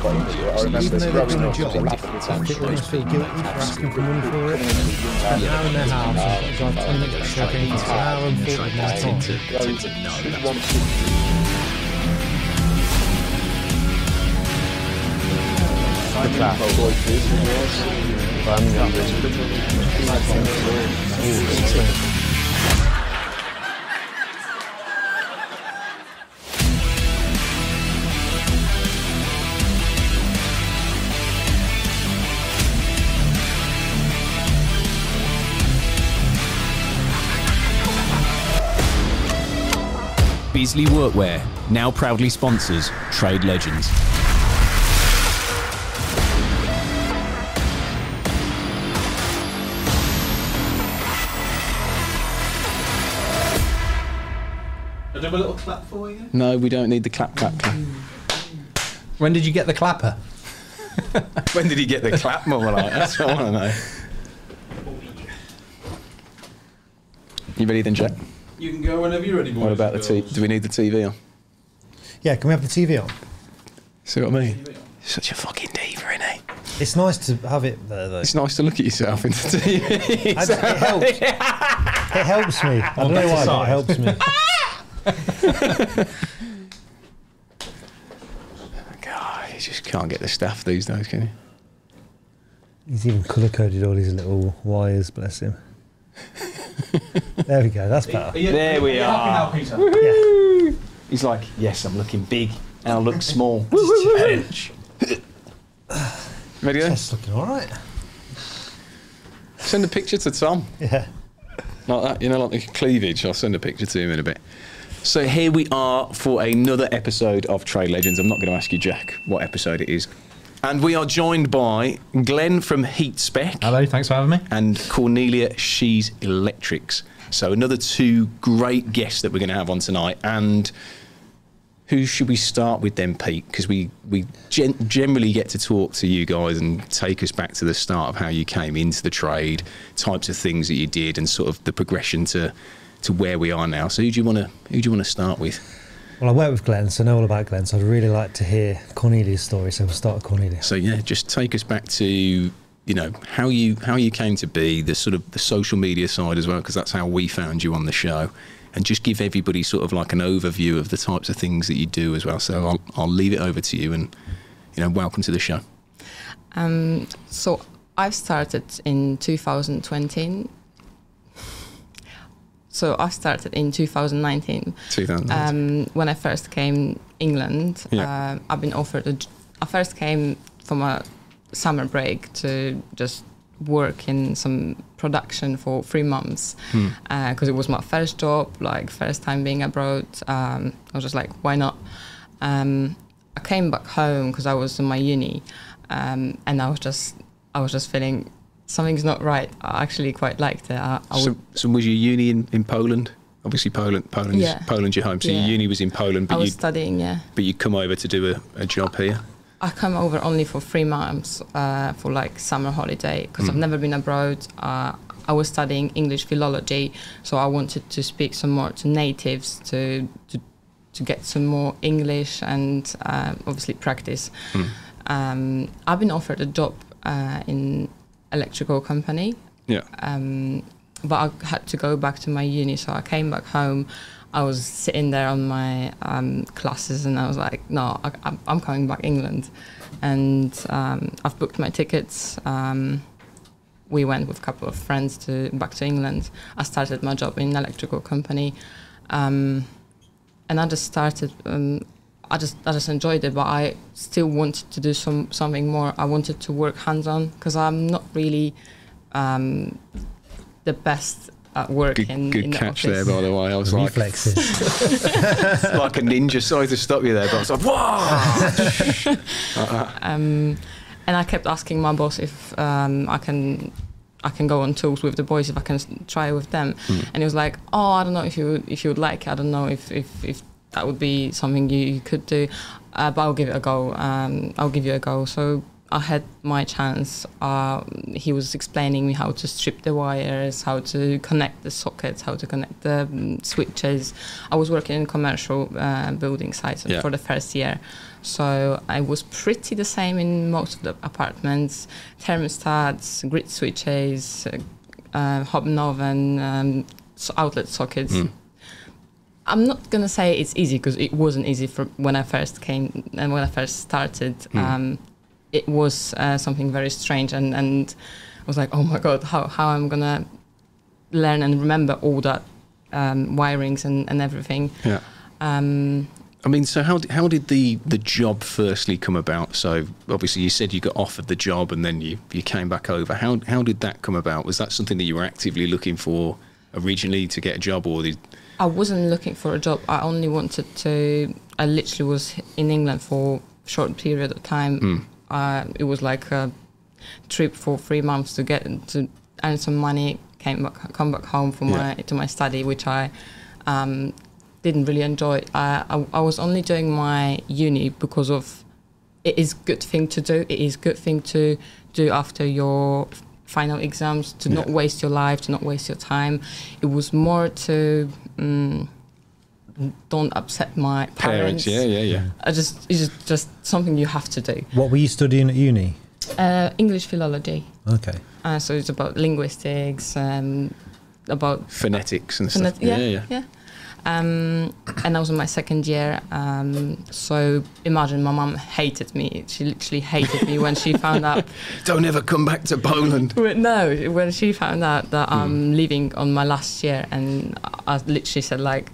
Even though they're doing a job, up, I think they almost feel guilty for asking for money for it. An hour in their house, and drive 20 minutes to shopping, it's an hour and 40 of my time. just wanted Beasley Workwear now proudly sponsors Trade Legends. I do a little clap for you. No, we don't need the clap, clap, clap. When did you get the clapper? when did he get the clap, more like? That's what I want to know. You ready then, Jack? You can go whenever you're ready. What about the TV? Do we need the TV on? Yeah, can we have the TV on? See what I mean? Such a fucking diva, isn't? It's nice to have it there, though. It's nice to look at yourself in the TV. I- it helps. It helps me. I don't know why, but it helps me. God, you just can't get the staff these days, can you? He's even colour coded all his little wires, bless him. there we go, that's better. There we are. Peter. Yeah. He's like, yes, I'm looking big and I look small. Ready? Then? That's looking alright. Send a picture to Tom. Yeah. Like that, you know, like the cleavage. I'll send a picture to him in a bit. So here we are for another episode of Trade Legends. I'm not going to ask you, Jack, what episode it is. And we are joined by Glenn from Heat Spec Hello, thanks for having me. and Cornelia She's Electrics. So another two great guests that we're going to have on tonight. And who should we start with then, Pete? Because we we gen- generally get to talk to you guys and take us back to the start of how you came into the trade, types of things that you did, and sort of the progression to to where we are now. So who do you want to who do you want to start with? Well, I work with Glenn, so I know all about Glenn, so I'd really like to hear Cornelia's story, so we'll start with Cornelia. So yeah, just take us back to you know how you how you came to be the sort of the social media side as well, because that's how we found you on the show, and just give everybody sort of like an overview of the types of things that you do as well. So I'll I'll leave it over to you, and you know, welcome to the show. Um, so I've started in 2020. So I started in 2019 2000. um, when I first came England. Yeah. Uh, I've been offered. A, I first came from a summer break to just work in some production for three months because it was my first job, like first time being abroad. Um, I was just like, why not? Um, I came back home because I was in my uni, um, and I was just, I was just feeling something's not right. I actually quite liked it. I, I so, so was your uni in, in Poland? Obviously, Poland, Poland's, Yeah. Poland's your home. So Yeah. your uni was in Poland, I but was you studying, yeah. but you come over to do a, a job here. I come over only for three months uh, for like summer holiday because Hmm. I've never been abroad. Uh, I was studying English philology, so I wanted to speak some more to natives to to, to get some more English and uh, obviously practice. Hmm. Um, I've been offered a job uh, in electrical company, Yeah. um, but I had to go back to my uni, so I came back home. I was sitting there on my um, classes, and I was like, "No, I, I'm- I'm coming back England," and um, I've booked my tickets. Um, we went with a couple of friends to back to England. I started my job in an electrical company, um, and I just started. I just I just enjoyed it, but I still wanted to do some something more. I wanted to work hands on because I'm not really um, the best at working. Good, in good the catch office. there, by the way. I was like, Reflexes. like a ninja. Sorry to stop you there, but I was like, whoa! Um, and I kept asking my boss if um, I can I can go on tours with the boys if I can s- try with them, and he was like, "Oh, I don't know if you would, if you would like. it. I don't know if if, if that would be something you, you could do, uh, but I'll give it a go. Um, I'll give you a go." So I had my chance. Uh, he was explaining me how to strip the wires, how to connect the sockets, how to connect the um, switches. I was working in commercial uh, building sites Yeah. for the first year, So I was pretty the same in most of the apartments: thermostats, grid switches, uh, uh, hobnoven, um, outlet sockets. I'm not gonna say it's easy because it wasn't easy for when I first came and when I first started. Um, it was uh, something very strange, and and I was like, oh my god, how how I'm gonna learn and remember all that um, wirings and and everything. Yeah. Um, I mean, so how how did the the job firstly come about? So obviously you said you got offered the job and then you you came back over. How how did that come about? Was that something that you were actively looking for originally to get a job, or did I wasn't looking for a job. I only wanted to. I literally was in England for a short period of time. Uh, it was like a trip for three months to get to earn some money. Came back, come back home for Yeah. my to my study, which I um, didn't really enjoy. I, I I was only doing my uni because of it is good thing to do. It is good thing to do after your final exams to not waste your life, to not waste your time. It was more to um, don't upset my parents. parents? Yeah, yeah, yeah. I just it's just, just something you have to do. What were you studying at uni? Uh, English philology. Okay. Uh, so it's about linguistics, um, about Phonetics and stuff. Yeah, yeah, yeah. Um, and I was in my second year. Um, so imagine my mum hated me. She literally hated me when she found out. Don't ever come back to Poland. No, when she found out that I'm leaving on my last year, and I literally said like,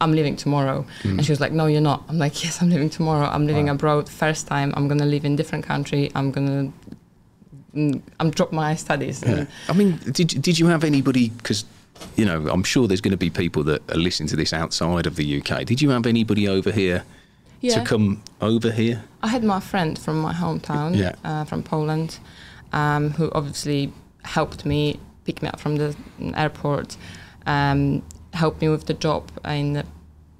"I'm leaving tomorrow," and she was like, "No, you're not." I'm like, "Yes, I'm leaving tomorrow. I'm living Wow. abroad. First time. I'm gonna live in different country. I'm gonna." mm, I'm drop my studies. Yeah. I mean, did did you have anybody? Because you know, I'm sure there's going to be people that are listening to this outside of the UK. Did you have anybody over here yeah. to come over here? I had my friend from my hometown, Yeah. uh, from Poland, um, who obviously helped me pick me up from the airport, um, helped me with the job in the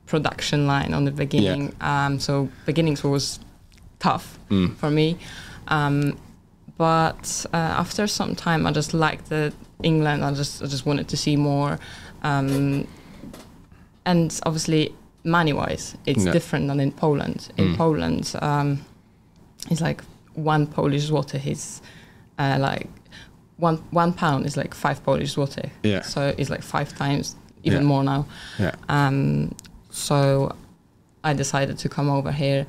production line on the beginning. Um, so beginnings was tough Mm. for me, um, but uh, after some time, I just liked the England. I just I just wanted to see more, um, and obviously money wise, it's different than in Poland. In Mm. Poland, um, it's like one Polish zloty is uh, like one one pound is like five Polish zloty. Yeah. So it's like five times even Yeah. more now. Yeah. Um, so I decided to come over here.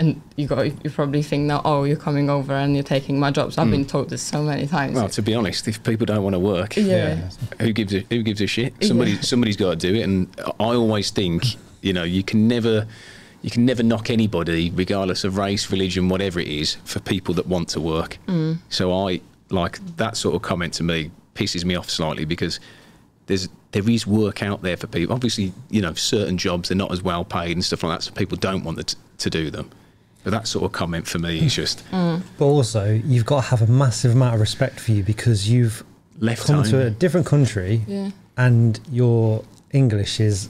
And you got you probably think now, oh, you're coming over and you're taking my jobs. I've hmm. been told this so many times. Well, to be honest, if people don't want to work, yeah. who gives a who gives a shit? Somebody Yeah. somebody's got to do it, and I always think you know you can never you can never knock anybody, regardless of race, religion, whatever it is, for people that want to work. Mm. So I like that sort of comment to me pisses me off slightly because there's there is work out there for people. Obviously, you know certain jobs they're not as well paid and stuff like that, so people don't want to, to do them. But that sort of comment for me is just But also, you've got to have a massive amount of respect for you because you've left come home. to a different country Yeah. and your English is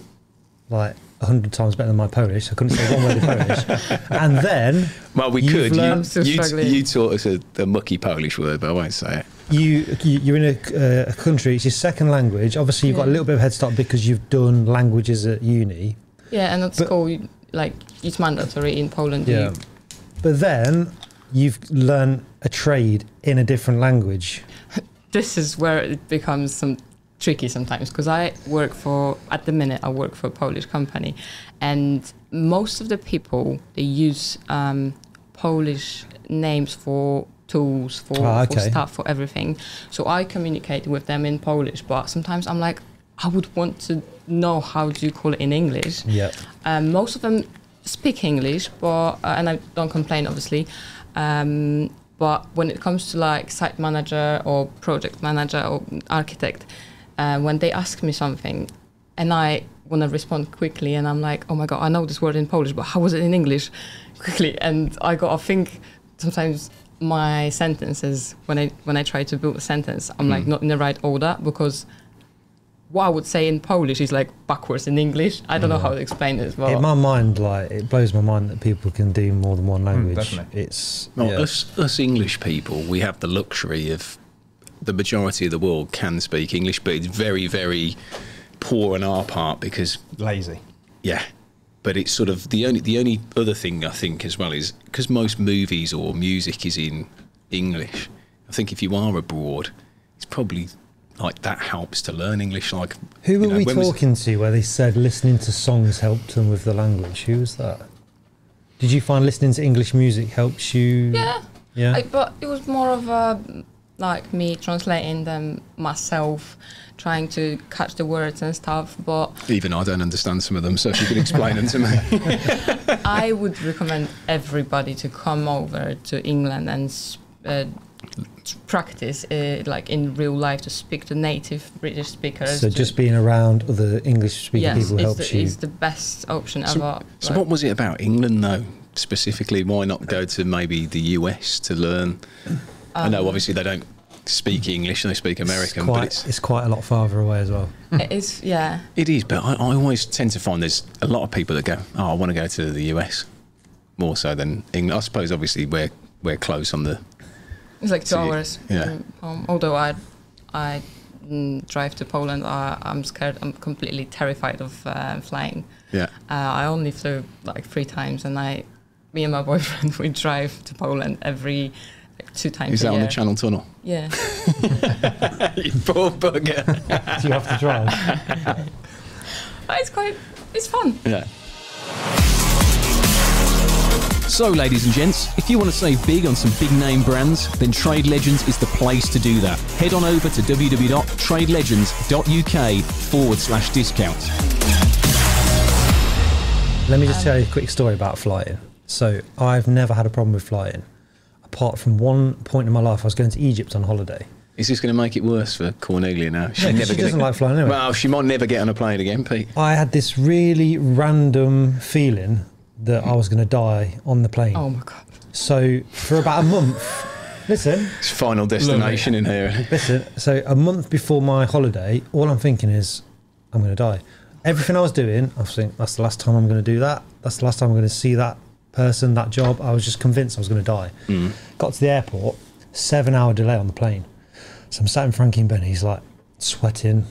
like a hundred times better than my Polish. I couldn't say one word in Polish. And then Well, we could. You, learned- I'm you, struggling. you taught us a, a mucky Polish word, but I won't say it. you, you you're in a, uh, a country. It's your second language. Obviously, you've got a little bit of head start because you've done languages at uni. Yeah, and at But- school, you, like it's mandatory in Poland. Yeah. You, But then you've learned a trade in a different language. this is where it becomes some tricky sometimes because I work for at the minute I work for a Polish company, and most of the people they use um, Polish names for tools for, Ah, for stuff for everything. So I communicate with them in Polish, but sometimes I'm like I would want to know how do you call it in English. Yeah. Um, most of them speak English, but uh, and I don't complain, obviously. Um, but when it comes to like site manager or project manager or architect, uh, when they ask me something, and I want to respond quickly, and I'm like, oh my god, I know this word in Polish, but how was it in English? Quickly, and I got to think sometimes my sentences when I when I try to build a sentence, I'm like not in the right order because what I would say in Polish is like backwards in English. I don't know how to explain it, but In my mind, like it blows my mind that people can do more than one hmm, language. definitely. it's Well, yeah. us, us English people, we have the luxury of the majority of the world can speak English, but it's very, very poor on our part because, Lazy. yeah, but it's sort of the only the only other thing I think as well is because most movies or music is in English. I think if you are abroad, it's probably like that helps to learn English. Like Who you were know, we when was- talking to where they said listening to songs helped them with the language? Who was that? Did you find listening to English music helps you? Yeah. Yeah. I, but it was more of a like me translating them myself, trying to catch the words and stuff. But Even I don't understand some of them, so if you could explain them to me. I would recommend everybody to come over to England and uh, to practice uh, like in real life to speak to native British speakers. so just being around other English speaking yes, people helps the, you. it's the best option So- ever. So Like, what was it about England though? Specifically, why not go to maybe the US to learn? I know obviously they don't speak English; and they speak American, it's quite, but it's it's quite a lot farther away as well. it is yeah. It is, but I, I always tend to find there's a lot of people that go, "Oh, I want to go to the US," more so than England. I suppose, obviously, we're we're close on the. It's like two So hours yeah. from home. Although I, I mm, drive to Poland, I, I'm scared. I'm completely terrified of uh, flying. Yeah, Uh, I only flew like three times, and I, me and my boyfriend, we drive to Poland every like, two times is a that on the Channel Tunnel? Yeah, you poor bugger. Do you have to drive? but it's quite, it's fun. yeah. So, ladies and gents, if you want to save big on some big name brands, then Trade Legends is the place to do that. Head on over to www.tradelegends.uk forward slash discount. Let me just tell you a quick story about flying. So I've never had a problem with flying, apart from one point in my life. I was going to Egypt on holiday. Is this going to make it worse for Cornelia now? She's Yeah, 'cause she doesn't like flying anyway. Well, she might never get on a plane again, Pete. I had this really random feeling that I was going to die on the plane. Oh my god. So for about a month, listen, It's final destination in here. listen. So a month before my holiday, all I'm thinking is, I'm going to die. Everything I was doing, I was thinking, that's the last time I'm going to do that. That's the last time I'm going to see that person, that job. I was just convinced I was going to die. Mm. Got to the airport, seven hour delay on the plane. So I'm sat in Frankie and Benny. He's like sweating.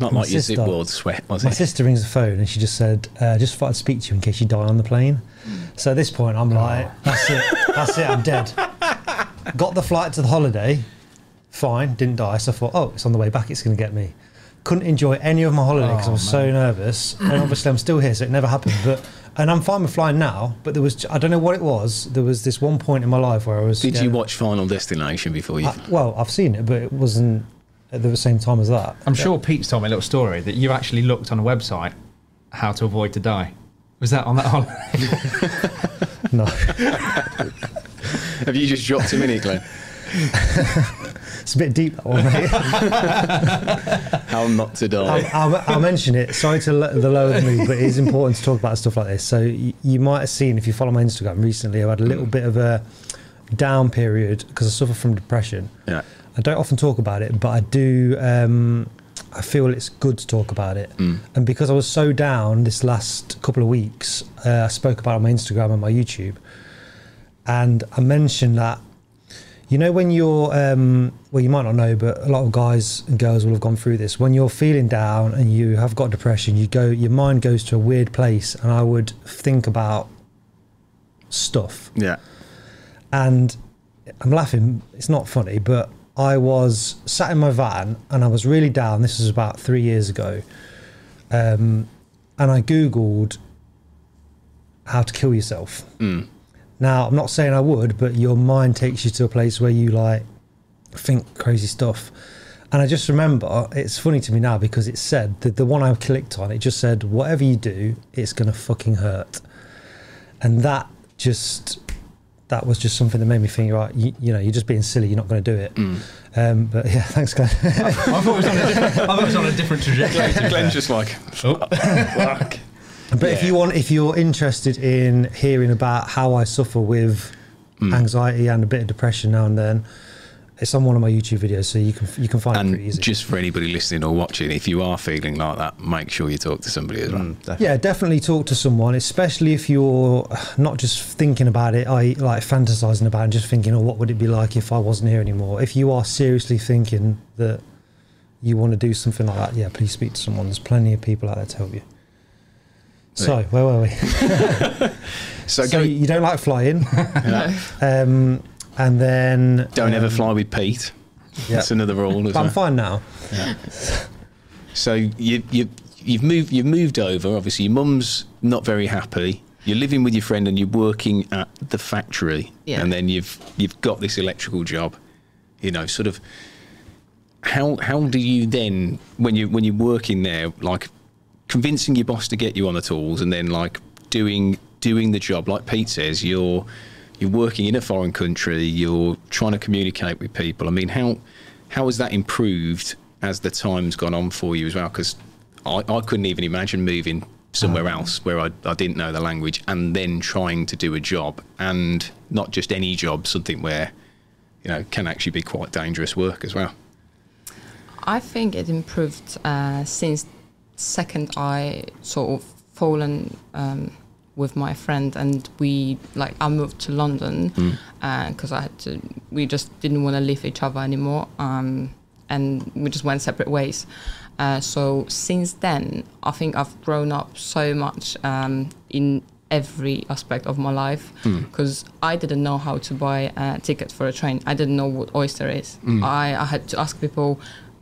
Not My like your sister- world sweat, was My it? My sister rings the phone and she just said, uh, "Just thought I'd speak to you in case you die on the plane." So at this point, I'm like, "That's it, that's it, I'm dead." Got the flight to the holiday, fine, didn't die. So I thought, "Oh, it's on the way back. It's going to get me." Couldn't enjoy any of my holiday because I was so nervous, and obviously I'm still here, so it never happened. But and I'm fine with flying now. But there was, I don't know what it was. There was this one point in my life where I was. Did you watch Final Destination before you? I- well, I've seen it, but it wasn't at the same time as that. I'm sure Pete's told me a little story that you actually looked on a website how to avoid to die. Was that on that holiday? No. Have you just dropped him in it, Glenn? It's a bit deep that one, mate. How not to die? I'll, I'll, I'll mention it. Sorry to lo- the lower the mood, but it is important to talk about stuff like this. So you, you might have seen if you follow my Instagram recently, I've had a little bit of a down period because I suffer from depression. Yeah. I don't often talk about it, but I do. Um, I feel it's good to talk about it, and because I was so down this last couple of weeks, uh, I spoke about it on my Instagram and my YouTube, and I mentioned that you know when you're um, well you might not know but a lot of guys and girls will have gone through this when you're feeling down and you have got depression you go your mind goes to a weird place and i would think about stuff Yeah. and i'm laughing it's not funny but i was sat in my van and i was really down this was about three years ago um, and i googled how to kill yourself now, I'm not saying I would, but your mind takes you to a place where you like think crazy stuff. And I just remember, it's funny to me now because it said that the one I clicked on, it just said, whatever you do, it's going to fucking hurt. And that just, that was just something that made me think, right, you, you know, you're just being silly, you're not going to do it. Um, but yeah, thanks, Glenn. I thought it was on a different, I thought it was on a different trajectory. Glenn's just like, fuck. But if you want, if you're interested in hearing about how I suffer with anxiety and a bit of depression now and then, it's on one of my YouTube videos, so you can you can find it pretty And easy. just for anybody listening or watching, if you are feeling like that, make sure you talk to somebody as well. yeah, definitely talk to someone, especially if you're not just thinking about it, I like fantasizing about it and just thinking, oh, what would it be like if I wasn't here anymore? If you are seriously thinking that you want to do something like that, yeah, please speak to someone. There's plenty of people out there to help you. So where were we? So, So go, you don't like flying, um, and then don't ever um, fly with Pete. Yeah. That's another rule. But I'm it? fine now. So you you you've moved you've moved over. Obviously, your mum's not very happy. You're living with your friend and you're working at the factory. Yeah. And then you've you've got this electrical job. You know, sort of. How how do you then when you when you're working there like convincing your boss to get you on the tools and then like doing doing the job like Pete says you're you're working in a foreign country you're trying to communicate with people. I mean how how has that improved as the time's gone on for you as well? Because I, I couldn't even imagine moving somewhere else where I, I didn't know the language and then trying to do a job and not just any job something where you know can actually be quite dangerous work as well. I think it improved uh, since second I sort of fallen um, with my friend and we like I moved to London because I had to we just didn't want to leave each other anymore um, and we just went separate ways. Uh, so since then, I think I've grown up so much um, in every aspect of my life because I didn't know how to buy a ticket for a train. I didn't know what Oyster is. I, I had to ask people.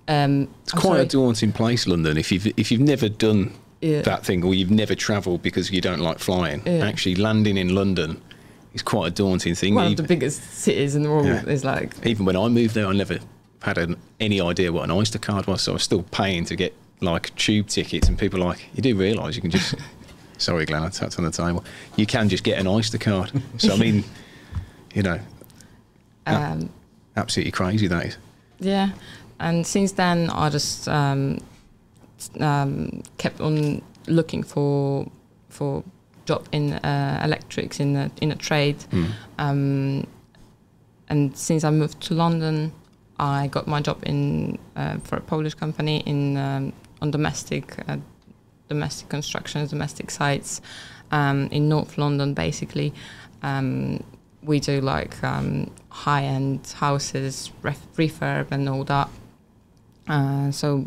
Um, It's I'm quite sorry, a daunting place, London. If you've if you've never done Yeah. that thing or you've never travelled because you don't like flying, Yeah. actually landing in London is quite a daunting thing. one of the biggest cities in the world Yeah. is like even when I moved there, I never had an, any idea what an Oyster card was, so I was still paying to get like tube tickets. And people like, you do realise you can just. sorry, Glenn, I tapped on the table. You can just get an Oyster card. So I mean, you know, um, absolutely crazy that is. Yeah, and since then I just um, um, kept on looking for for job in uh, electrics in a, in a trade. Um, and since I moved to London, I got my job in uh, for a Polish company in um, on domestic uh, domestic constructions, domestic sites um, in North London, basically. Um, we do like um, high end houses, ref- refurb, and all that. Uh, so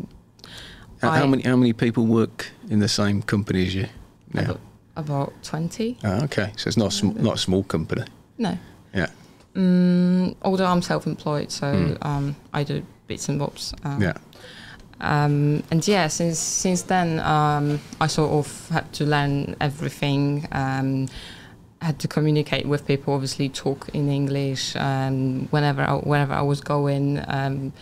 How, how many how many people work in the same company as you now? about, twenty. Oh, okay, so it's not a sm- not a small company. No, Yeah, mm, although I'm self-employed, so Mm. um, I do bits and bobs. Um, yeah. Um, and yeah, since since then, um, I sort of had to learn everything. Um, had to communicate with people. Obviously, talk in English. Um, whenever I, wherever I was going, um,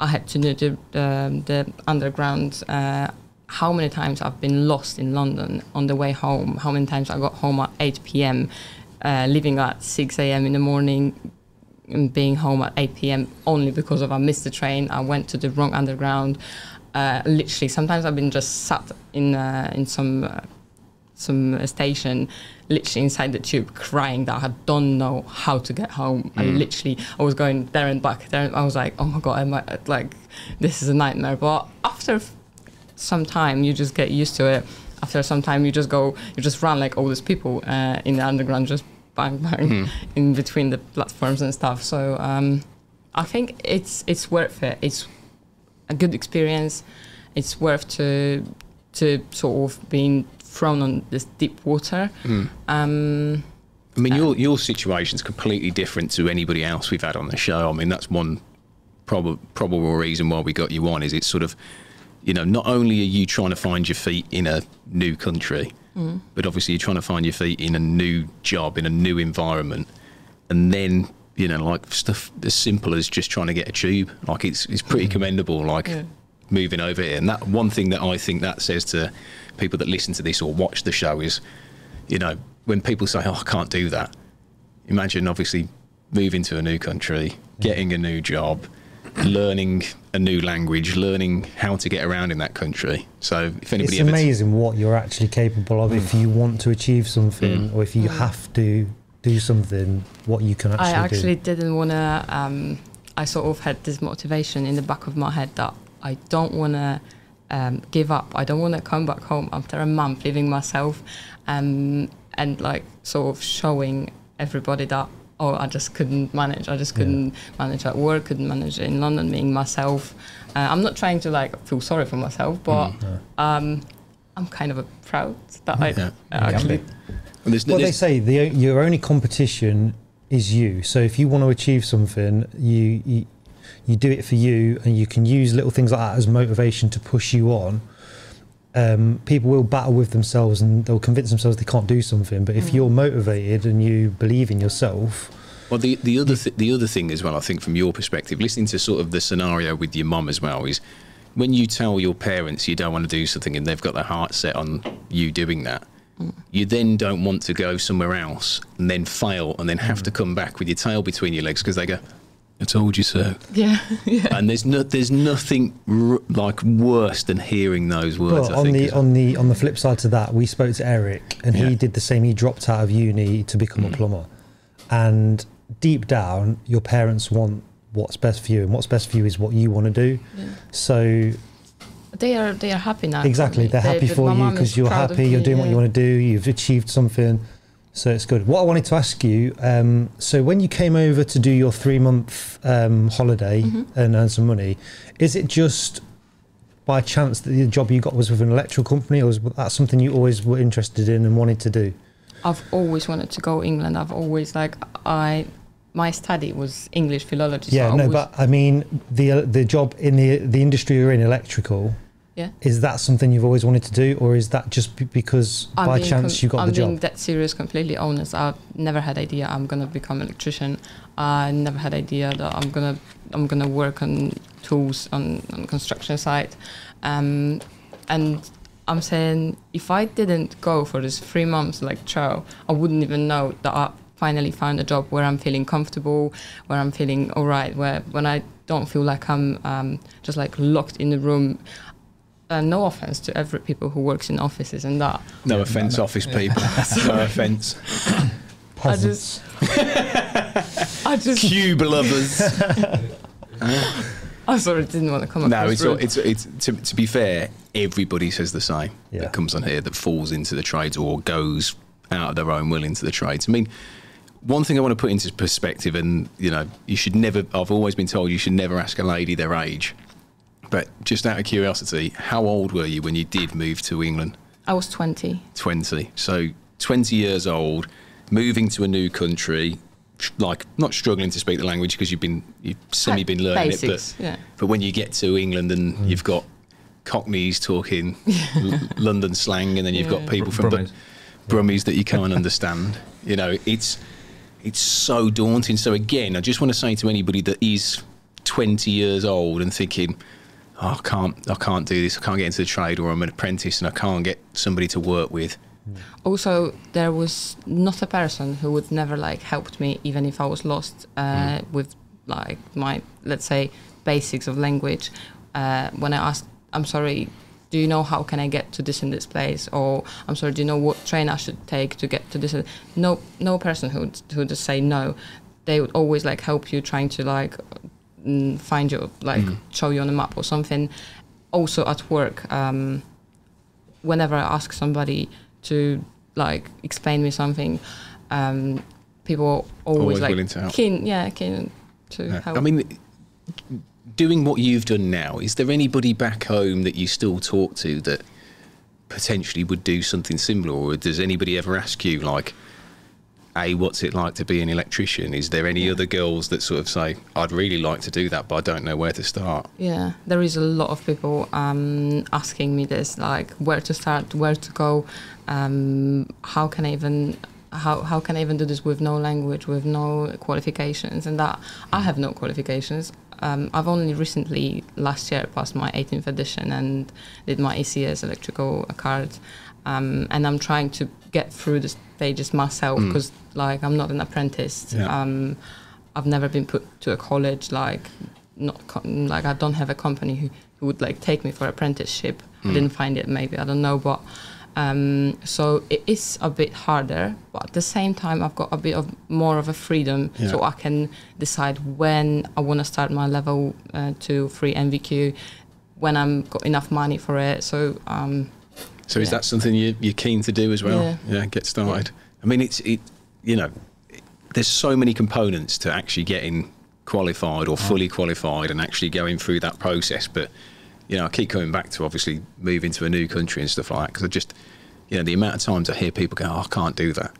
I had to know the the, the underground. Uh, how many times I've been lost in London on the way home? How many times I got home at 8 p.m., uh, leaving at 6 a.m. in the morning, and being home at 8 p.m. only because of I missed the train. I went to the wrong underground. Uh, literally, sometimes I've been just sat in uh, in some uh, some station, literally inside the tube, crying that I don't know how to get home. I literally I was going there and back there. And I was like, oh my god, am I, like this is a nightmare. But after some time, you just get used to it. After some time, you just go, you just run like all these people uh, in the underground, just bang bang in between the platforms and stuff. So um, I think it's it's worth it. It's a good experience. It's worth to to sort of being thrown on this deep water. Hmm. Um, I mean, uh, your your situation is completely different to anybody else we've had on the show. I mean, that's one prob- probable reason why we got you on. Is it's sort of, you know, not only are you trying to find your feet in a new country, hmm. but obviously you're trying to find your feet in a new job in a new environment, and then you know, like stuff as simple as just trying to get a tube. Like it's it's pretty hmm. commendable. Like Yeah. moving over here, and that one thing that I think that says to people that listen to this or watch the show is, you know, when people say, "Oh, I can't do that," imagine obviously moving to a new country, getting a new job, learning a new language, learning how to get around in that country. So if anybody It's ever amazing what you're actually capable of if you want to achieve something or if you have to do something, what you can actually, do. I actually do. didn't want to. Um, I sort of had this motivation in the back of my head that I don't want to um, give up. I don't want to come back home after a month living myself, um, and like sort of showing everybody that oh I just couldn't manage. I just couldn't manage at work. Couldn't manage in London being myself. Uh, I'm not trying to like feel sorry for myself, but um, I'm kind of proud that I Yeah. actually. And there's, Well, they say the your only competition is you. So if you want to achieve something, you, you you do it for you, and you can use little things like that as motivation to push you on. Um, people will battle with themselves, and they'll convince themselves they can't do something. But if Mm. you're motivated and you believe in yourself, Well, the the other th- the other thing as well, I think, from your perspective, listening to sort of the scenario with your mum as well, is when you tell your parents you don't want to do something and they've got their heart set on you doing that, you then don't want to go somewhere else and then fail and then have to come back with your tail between your legs because they go, "I told you so." Yeah, yeah. And there's no there's nothing r- like worse than hearing those words. but I on think the as well. on the on the flip side to that, we spoke to Eric, and Yeah. he did the same. He dropped out of uni to become a mm. plumber, and deep down, your parents want what's best for you, and what's best for you is what you want to do. Yeah. So They are they are happy now. exactly, they're They- happy for you because you're happy. You're me, doing what you want to do. You've achieved something. So it's good. What I wanted to ask you, um, so when you came over to do your three month um, holiday Mm-hmm. and earn some money, is it just by chance that the job you got was with an electrical company, or was that something you always were interested in and wanted to do? I've always wanted to go England. I've always like I my study was English philology. so Yeah, I no, was- but I mean the the job in the the industry you're in, electrical. Yeah. Is that something you've always wanted to do, or is that just because I'm by chance you got the job? I'm being that serious, completely honest. I've never had idea I'm gonna become an electrician. I never had idea that I'm gonna I'm gonna work on tools on, on construction site. Um, and I'm saying if I didn't go for this three months like trial, I wouldn't even know that I finally found a job where I'm feeling comfortable, where I'm feeling all right, where when I don't feel like I'm um, just like locked in the room. Uh, no offense to every people who works in offices and that, no offence, office people. no offence. I just, I just, Cube lovers. I sorry, didn't want to come No, across it's, all, it's it's to, to be fair, everybody says the same Yeah. that comes on here that falls into the trades or goes out of their own will into the trades. I mean, one thing I want to put into perspective, and you know, you should never. I've always been told you should never ask a lady their age. But just out of curiosity, how old were you when you did move to England? I was 20. 20. So 20 years old, moving to a new country, like not struggling to speak the language because you've been you've semi been learning Basics, it, but yeah. but when you get to England and hmm. you've got Cockneys talking L- London slang, and then you've got people from Brummies. Bu- Brummies that you can't understand. You know, it's it's so daunting. So again, I just want to say to anybody that is 20 years old and thinking, oh, I can't, I can't do this. I can't get into the trade, or I'm an apprentice and I can't get somebody to work with. Also, there was not a person who would never like helped me, even if I was lost uh, with like my let's say basics of language. Uh, when I asked, I'm sorry, do you know how can I get to this in this place? Or I'm sorry, do you know what train I should take to get to this? No, no person who would who would just say no. They would always like help you, trying to like mm, find you, like show you on a map or something. Also at work. Um, whenever I ask somebody to like explain me something, um, people are always, Always like willing to help. keen, yeah, keen to Yeah. help. I mean, doing what you've done now, is there anybody back home that you still talk to that potentially would do something similar, or does anybody ever ask you like? A, what's it like to be an electrician? Is there any other girls that sort of say, I'd really like to do that, but I don't know where to start? Yeah, there is a lot of people um, asking me this, like where to start, where to go, um, how can I even, how how can I even do this with no language, with no qualifications, and that I have no qualifications. Um, I've only recently last year passed my 18th edition and did my ECS electrical card, um, and I'm trying to get through the stages myself because like I'm not an apprentice. Yeah. Um, I've never been put to a college like not co- like I don't have a company who, who would like take me for apprenticeship. I Mm. didn't find it maybe I don't know, but um, so it is a bit harder. But at the same time, I've got a bit of more of a freedom, Yeah. so I can decide when I want to start my level uh, two, three NVQ, when I'm got enough money for it. So um, So is Yeah. that something you, you're keen to do as well? Yeah. yeah get started. I mean, it's it. You know, there's so many components to actually getting qualified or fully qualified and actually going through that process. But you know, I keep coming back to obviously moving to a new country and stuff like that because I just, you know, the amount of times I hear people go, oh, I can't do that.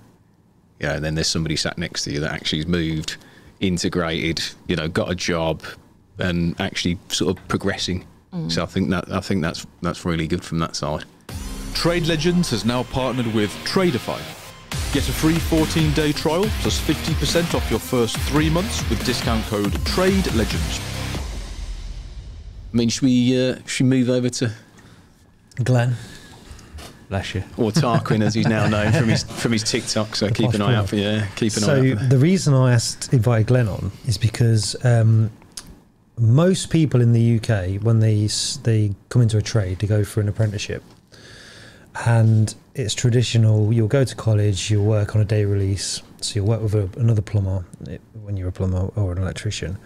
Yeah, and then there's somebody sat next to you that actually has moved, integrated, you know, got a job, and actually sort of progressing. Mm. So I think that I think that's that's really good from that side. Trade Legends has now partnered with Tradeify. Get a free 14 day trial plus 50% off your first three months with discount code Trade Legends. I mean, should we uh, should we move over to Glenn. Bless you. or Tarquin as he's now known from his from his TikTok? So keep an eye out for yeah, keep an So eye out. For the reason I asked invited Glenn on is because um, most people in the UK, when they they come into a trade, to go for an apprenticeship, and it's traditional. You'll go to college, you'll work on a day release, so you'll work with a, another plumber eh, when you're a plumber or an electrician.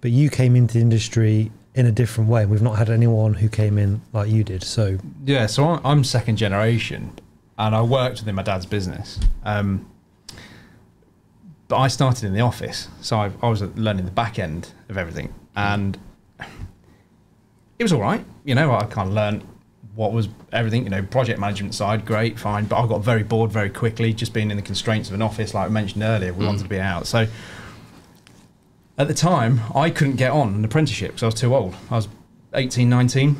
But you came into the industry in a different way. We've not had anyone who came in like you did. So Yeah, so I'm, I'm second generation, and I worked within my dad's business. Um, but I started in the office, so I, I was learning the back end of everything, and it was all right. You know, I kind of learned what was everything. You know, project management side, great, fine. But I got very bored very quickly, just being in the constraints of an office, like I mentioned earlier. We wanted to be out, so at the time I couldn't get on an apprenticeship because I was too old. I was 18, 19.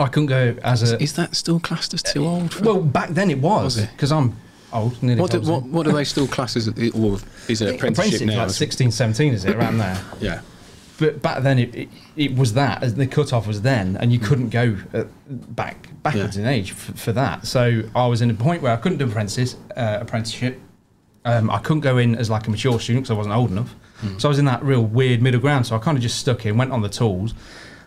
I couldn't go as a Is that still classed as too old? For, well, back then it was because I'm old. Nearly what, do, what what do they still class as? Or is it apprenticeship now? like 16, 17, is it around there? Yeah. But back then it, it, it was that as the cutoff was then, and you couldn't go uh, back backwards Yeah. in age for, for that. So I was in a point where I couldn't do apprentices uh, apprenticeship. Um, I couldn't go in as like a mature student because I wasn't old enough. So I was in that real weird middle ground. So I kind of just stuck in, went on the tools,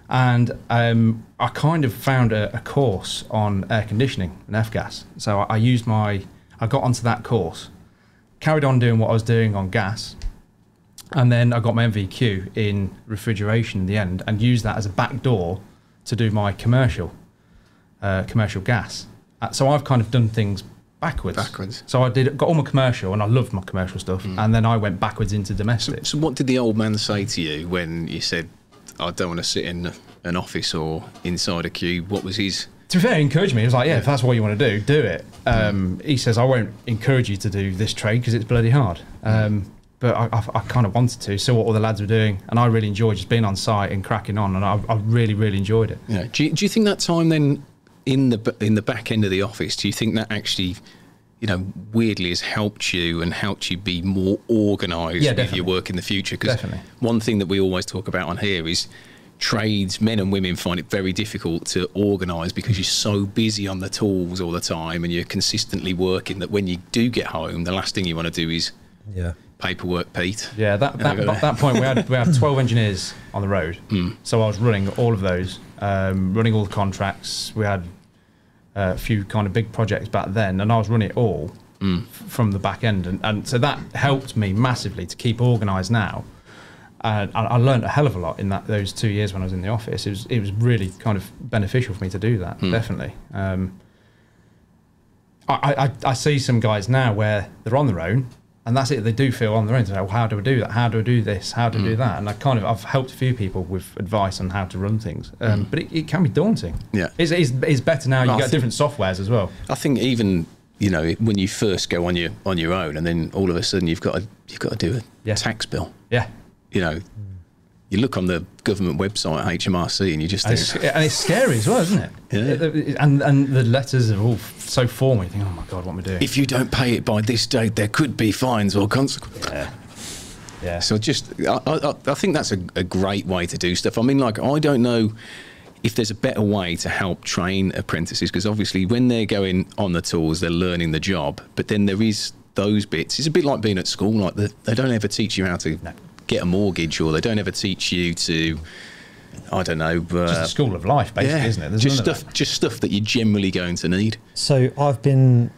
and um, I kind of found a, a course on air conditioning and F gas. So I, I used my, I got onto that course, carried on doing what I was doing on gas, and then I got my NVQ in refrigeration in the end, and used that as a back door to do my commercial, uh, commercial gas. Uh, so I've kind of done things backwards. Backwards. So I did got all my commercial, and I loved my commercial stuff, and then I went backwards into domestic. So what did the old man say to you when you said, "I don't want to sit in an office or inside a cube"? What was his? to be fair, he encouraged me. He was like, "Yeah, if that's what you want to do, do it." Um, he says, "I won't encourage you to do this trade because it's bloody hard." Um, but I, I, I kind of wanted to, see what all the lads were doing, and I really enjoyed just being on site and cracking on, and I, I really, really enjoyed it. You know, do you, do you think that time then in the in the back end of the office? Do you think that actually? You know, weirdly has helped you and helped you be more organised Yeah, with your work in the future. Because Definitely. one thing that we always talk about on here is trades, men and women find it very difficult to organise because you're so busy on the tools all the time and you're consistently working that when you do get home, the last thing you want to do is yeah, paperwork, Pete. Yeah, that, that, that, that point we had we had twelve engineers on the road, so I was running all of those, um, running all the contracts. We had uh, a few kind of big projects back then, and I was running it all f- from the back end, and, and so that helped me massively to keep organised now. And I, I learned a hell of a lot in that those two years when I was in the office. It was it was really kind of beneficial for me to do that, definitely. Um, I, I, I see some guys now where they're on their own and that's it. They do feel on their own. So, well, how do I do that? How do I do this? How do I do mm. that? And I kind of I've helped a few people with advice on how to run things, um, mm. but it, it can be daunting. Yeah. it's, it's, it's better now. You've got think- different softwares as well. I think even you know when you first go on your on your own, and then all of a sudden you've got to you've got to do a Yeah. tax bill. Yeah, You know, mm. You look on the government website HMRC, and you just and it's, and it's scary as well, isn't it? Yeah. And and the letters are all so formal. You think, oh my god, what am I doing? if you don't pay it by this date, there could be fines or consequences. yeah, yeah. So just, I, I, I think that's a, a great way to do stuff. I mean, like, I don't know if there's a better way to help train apprentices because obviously when they're going on the tools, they're learning the job. But then there is those bits. It's a bit like being at school. Like the, they don't ever teach you how to get a mortgage, or they don't ever teach you to, I don't know, uh, just a school of life, basically, yeah, isn't it? There's just stuff, just stuff that you're generally going to need. So I've been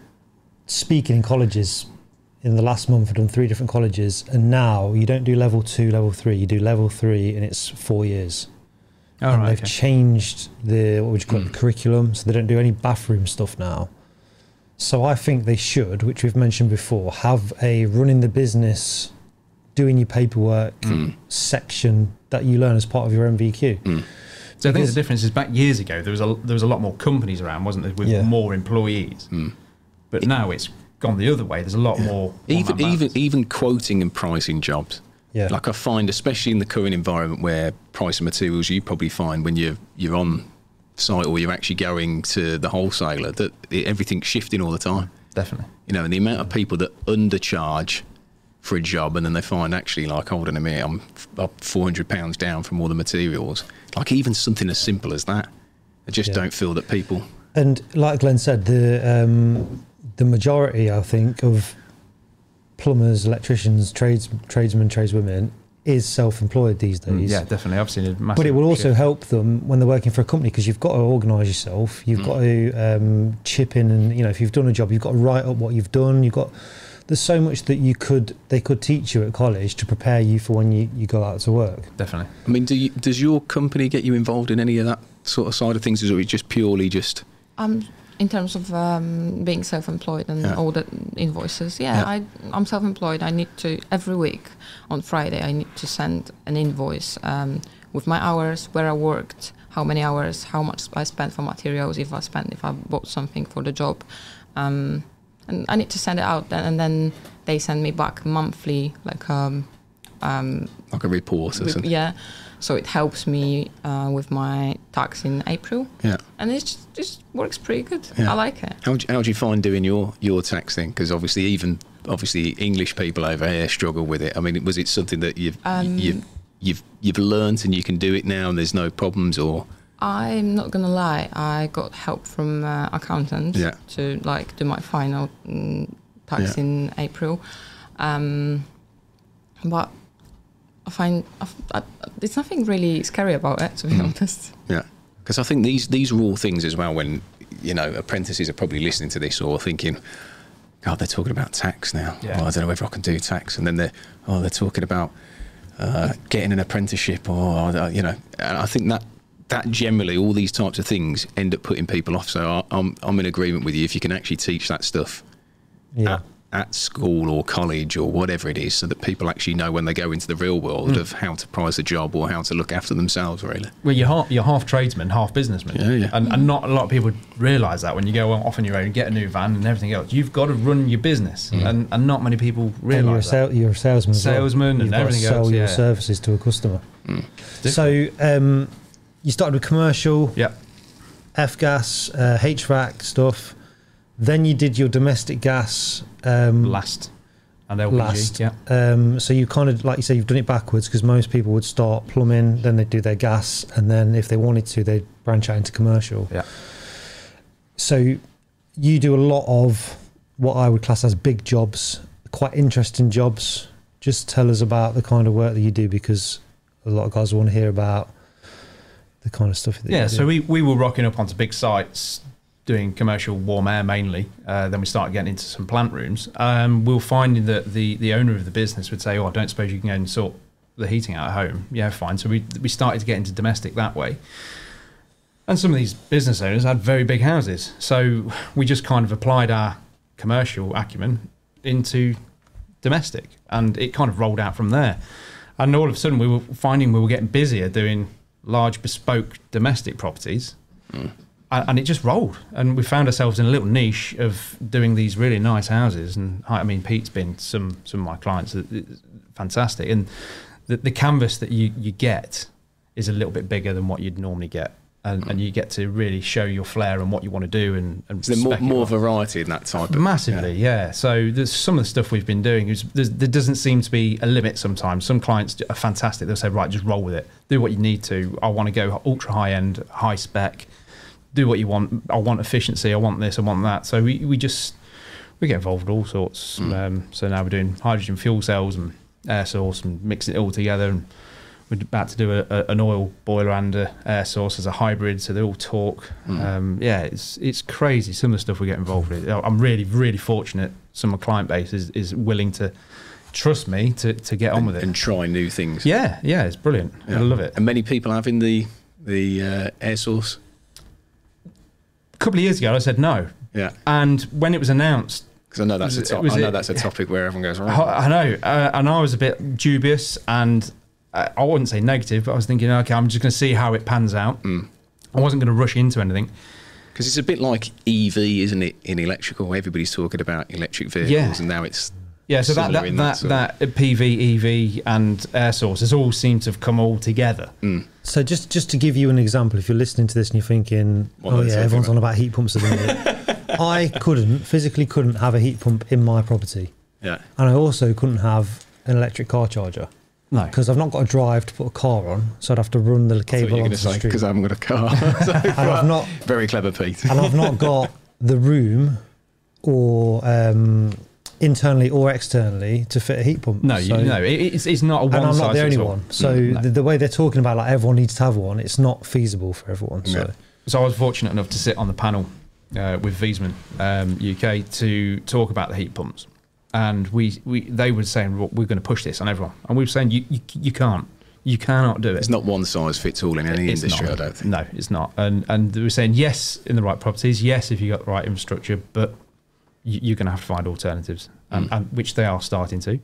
speaking in colleges in the last month. I've done three different colleges, and now you don't do level two, level three. You do level three, and it's four years. that. All and right, they've okay. changed the what would you call it, the curriculum, so they don't do any bathroom stuff now. So I think they should, which we've mentioned before, have a running the business, doing your paperwork hmm. section that you learn as part of your NVQ. Hmm. So I think the difference is back years ago there was a there was a lot more companies around, wasn't there, with Yeah. more employees. Hmm. But now it's gone the other way. There's a lot more even even even quoting and pricing jobs. Yeah. Like I find, especially in the current environment where price of materials, you probably find when you're you're on site or you're actually going to the wholesaler that everything's shifting all the time. definitely. You know, and the amount of people that undercharge for a job and then they find actually like, hold on a minute, I'm up four hundred pounds down from all the materials. Like even something as simple as that, I just Yeah. don't feel that people. And like Glenn said, the um, the majority, I think, of plumbers, electricians, trades tradesmen, tradeswomen is self-employed these days. Yeah, definitely. I've seen it. But it will also shift. help them when they're working for a company because you've got to organise yourself. You've got to um, chip in, and you know if you've done a job, you've got to write up what you've done. You've got there's so much that you could they could teach you at college to prepare you for when you, you go out to work. definitely. I mean, do you, does your company get you involved in any of that sort of side of things, or is it just purely just? Um, in terms of um, being self-employed and Yeah. all the invoices, yeah, Yeah. I, I'm self-employed. I need to every week on Friday. I need to send an invoice um, with my hours, where I worked, how many hours, how much I spent for materials, if I spent, if I bought something for the job, um, and I need to send it out. And then they send me back monthly, like um, um, like a report or something. yeah. So it helps me uh, with my tax in April Yeah. and it just, just works pretty good. Yeah. I like it. How do, how do you find doing your your tax thing? Because obviously, even obviously English people over here struggle with it. I mean, was it something that you've Um, you've you've you've learned and you can do it now, and there's no problems, or I'm not gonna lie. I got help from uh, accountant Yeah. to like do my final mm, tax Yeah. in April, um, but I find I, I, there's nothing really scary about it, to be honest. yeah? Because I think these these are all things as well. When you know apprentices are probably listening to this or thinking. God, they're talking about tax now. Yeah. Oh, I don't know whether I can do tax. And then they're, oh, they're talking about uh, getting an apprenticeship, or uh, you know. And I think that that generally all these types of things end up putting people off. So I, I'm I'm in agreement with you. If you can actually teach that stuff Yeah. at, at school or college or whatever it is, so that people actually know when they go into the real world hmm. of how to price a job or how to look after themselves. Really, Well, you're half, you're half tradesman, half businessman. Yeah, yeah. And, and not a lot of people realise that when you go off on your own, get a new van and everything else, you've got to run your business. Hmm. And, and not many people And you're a, realise that. sal- you're a salesman. as well. Salesman and You've got to everything sell else, your yeah. services to a customer. Hmm. So um, you started with commercial, Yeah. F gas, uh, HVAC stuff. Then you did your domestic gas um, Last. And LPG. last. Yeah. Um, so you kind of, like you say, you've done it backwards because most people would start plumbing, then they'd do their gas, and then if they wanted to, they'd branch out into commercial. Yeah. So you do a lot of what I would class as big jobs, quite interesting jobs. Just tell us about the kind of work that you do because a lot of guys want to hear about the kind of stuff that Yeah, so we, we were rocking up onto big sites doing commercial warm air mainly. Uh, then we started getting into some plant rooms. Um, we were finding that the, the owner of the business would say, Oh, I don't suppose you can go and sort the heating out at home. Yeah, fine. So we, we started to get into domestic that way. And some of these business owners had very big houses. So we just kind of applied our commercial acumen into domestic and it kind of rolled out from there. And all of a sudden we were finding we were getting busier doing large bespoke domestic properties. Hmm. And, and it just rolled, and we found ourselves in a little niche of doing these really nice houses. And I mean, Pete's been some some of my clients, fantastic, and the, the canvas that you you get is a little bit bigger than what you'd normally get, and, and you get to really show your flair and what you want to do, and, and there more, more variety in that type of Massively, yeah. So there's some of the stuff we've been doing is there doesn't seem to be a limit. Sometimes some clients are fantastic. They'll say, right, just roll with it. Do what you need to. I want to go ultra high end, high spec. Do what you want. I want efficiency. I want this. I want that. So we, we just we get involved with all sorts. Um, so now we're doing hydrogen fuel cells and air source and mixing it all together. And we're about to do a, a, an oil boiler and a air source as a hybrid, so they all talk. Um, yeah, it's it's crazy. Some of the stuff we get involved with. I'm really really fortunate. Some of my client base is, is willing to trust me to, to get on with it. and try new things. yeah, yeah, it's brilliant. I love it. And many people having the the uh, air source. A couple of years ago, I said no, Yeah, and when it was announced, because I know that's a Was it- top, was I know it- that's a topic where everyone goes right. I I know, uh, and I was a bit dubious, and I wouldn't say negative, but I was thinking, okay, I'm just going to see how it pans out. Mm. I wasn't going to rush into anything. Because it's a bit like EV, isn't it? In electrical, everybody's talking about electric vehicles, Yeah. and now it's Yeah, so that that in that, that that, PV, EV, and air sources all seem to have come all together. So just just to give you an example, if you're listening to this and you're thinking, What oh yeah, everyone's about?" on about heat pumps at the minute. I couldn't physically couldn't have a heat pump in my property, yeah. and I also couldn't have an electric car charger No, because I've not got a drive to put a car on, so I'd have to run the I thought you cable were onto the say street. because I haven't got a car. So, and I've not Very clever, Pete. and I've not got the room or um, internally or externally to fit a heat pump. no, you, So- no, it's it's not a one and I'm size not the only all. one. So No. the, the way they're talking about like everyone needs to have one, it's not feasible for everyone. So Yeah. So I was fortunate enough to sit on the panel uh, with Viessmann um, UK to talk about the heat pumps, and we, we they were saying well, we're going to push this on everyone, and we were saying you you, you can't, you cannot do it. It's not one size fits all in any It's industry, not. I don't think. No, it's not. And and they were saying yes in the right properties, yes if you got the right infrastructure, but you, you're going to have to find alternatives, and, Mm. and which they are starting to.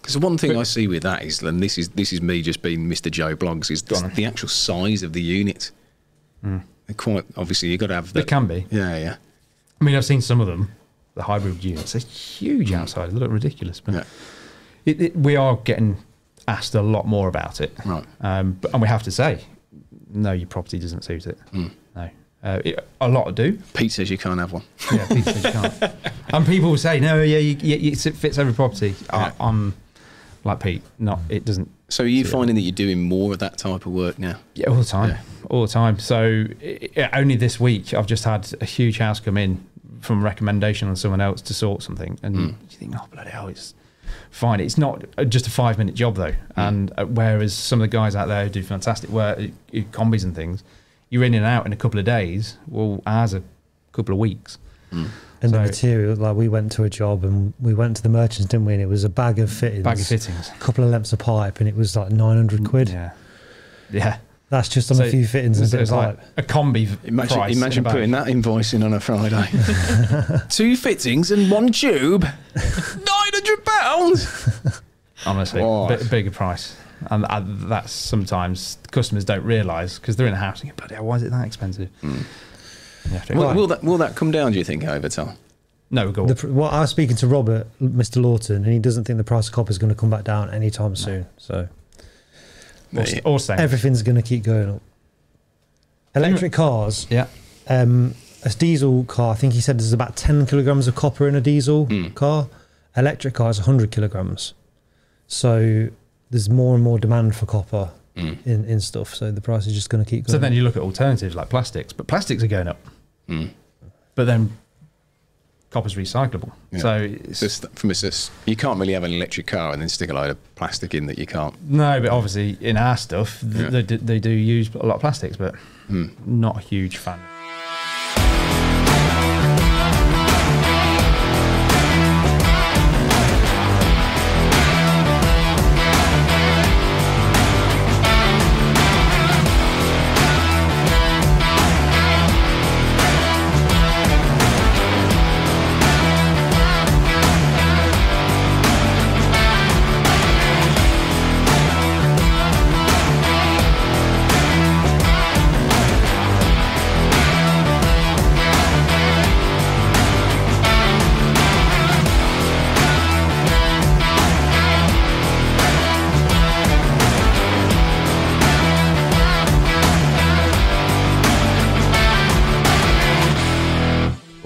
Because one thing But- I see with that is, and this is this is me just being Mr. Joe Bloggs, is the actual size of the unit. They're quite obviously you've got to have. They The, can be. Yeah, yeah, I mean, I've seen some of them, the hybrid units. They're huge outside. They look ridiculous, but yeah. it, it, we are getting asked a lot more about it. Right. Um, but, and we have to say, no, your property doesn't suit it. Mm. No. Uh, it, a lot do. Pete says you can't have one. Yeah, people say you can't. And people will say, no, yeah, you, you, it fits every property. Yeah. I, I'm like Pete. Not, it doesn't. So are you finding that you're doing more of that type of work now? Yeah, all the time, Yeah. all the time. So i i only this week, I've just had a huge house come in from a recommendation on someone else to sort something, and Mm. you think, oh bloody hell, it's fine. It's not uh, just a five minute job though, and uh, whereas some of the guys out there who do fantastic work, uh, uh, combis and things, you're in and out in a couple of days. Well, ours a couple of weeks. and the So- material, like we went to a job and we went to the merchants, didn't we? And it was a bag of fittings, Bag of fittings. a couple of lengths of pipe, and it was like nine hundred quid. Yeah, yeah. That's just on So a few fittings and a So bit of like a combi Imagine, price. imagine putting that invoice in on a Friday. Two fittings and one tube. Nine hundred pounds. honestly, What? bit, bigger price. And uh, that's sometimes customers don't realise because they're in a house and go, bloody hell, why is it that expensive? You have Will, will that will that come down? Do you think over time? no, go on. The, well, I was speaking to Robert, Mr. Lawton, and he doesn't think the price of copper is going to come back down anytime soon. So or, or same. everything's going to keep going up. Electric cars, yeah. um, a diesel car, I think he said there's about 10 kilograms of copper in a diesel Mm. car. Electric car is 100 kilograms. So there's more and more demand for copper Mm. in, in stuff. So the price is just going to keep going. So then you look at alternatives like plastics, but plastics are going up. Mm. But then copper's recyclable. Yeah. So It's it's, from you can't really have an electric car and then stick a load of plastic in that you can't. no, but obviously in our stuff, th- Yeah. they, do- they do use a lot of plastics, but Mm. not a huge fan.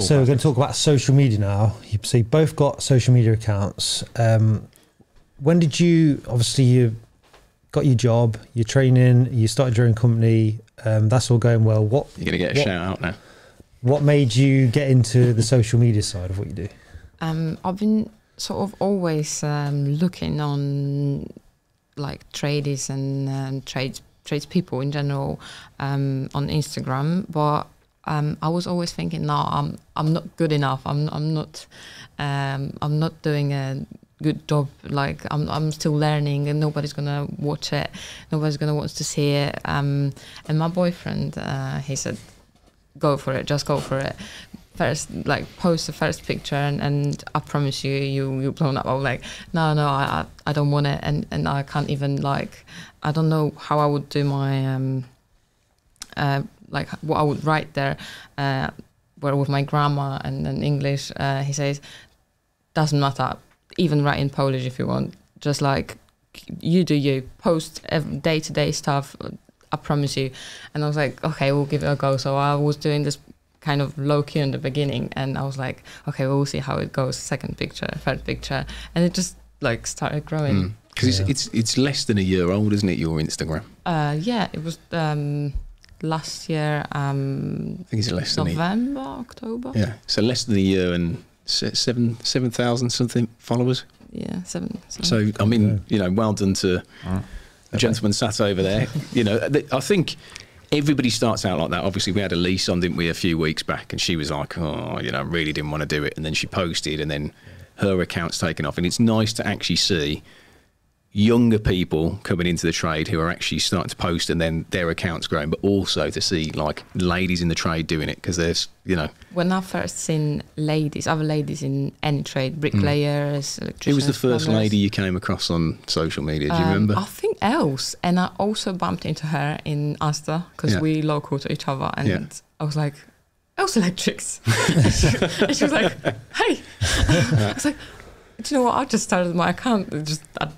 So we're going to talk about social media now. You so you both got social media accounts. Um, when did you? Obviously, you got your job, your training, you started your own company. Um, that's all going well. What You're going to get a What- shout out now. what made you get into the social media side of what you do? Um, I've been sort of always um, looking on like traders and um, trades tradespeople in general um, on Instagram, but um, I was always thinking, no, I'm I'm not good enough. I'm I'm not um, I'm not doing a good job. Like I'm I'm still learning, and nobody's gonna watch it. Nobody's gonna want to see it. Um, and my boyfriend, uh, he said, go for it, just go for it. first like post the first picture and, and I promise you you you blown up. I was like, no, no, I I, don't want it, and and I can't even like I don't know how I would do my um uh like what I would write there, uh, where with my grammar and then English. Uh, he says doesn't matter, even write in Polish if you want. Just like you do you post day to day stuff. I promise you. And I was like, okay, we'll give it a go. So I was doing this kind of low key in the beginning, and I was like, okay, we'll see how it goes. Second picture, third picture, and it just like started growing. Because Yeah. it's, it's it's less than a year old, isn't it? Your Instagram. Uh, yeah, it was um, last year, um, I think it's less than a November, October. Yeah, so less than a year and seven seven thousand something followers. Yeah, seven. seven. So I mean, you know, well done to the gentleman sat over there. you know, th- I think everybody starts out like that. Obviously, we had Elise on, didn't we, a few weeks back, and she was like, "Oh, you know, I really didn't want to do it," and then she posted, and then her account's taken off, and it's nice to actually see younger people coming into the trade who are actually starting to post and then their accounts growing but also to see like ladies in the trade doing it because there's you know when I first seen ladies, other ladies in any trade, bricklayers, who electricians. was the first plumbers, lady you came across on social media do you um, remember I think Els, and I also bumped into her in Asda because Yeah. we local to each other, and Yeah. I was like, Els Electrics, and she was like, Hey, I was like, do you know what? I just started my account. Just I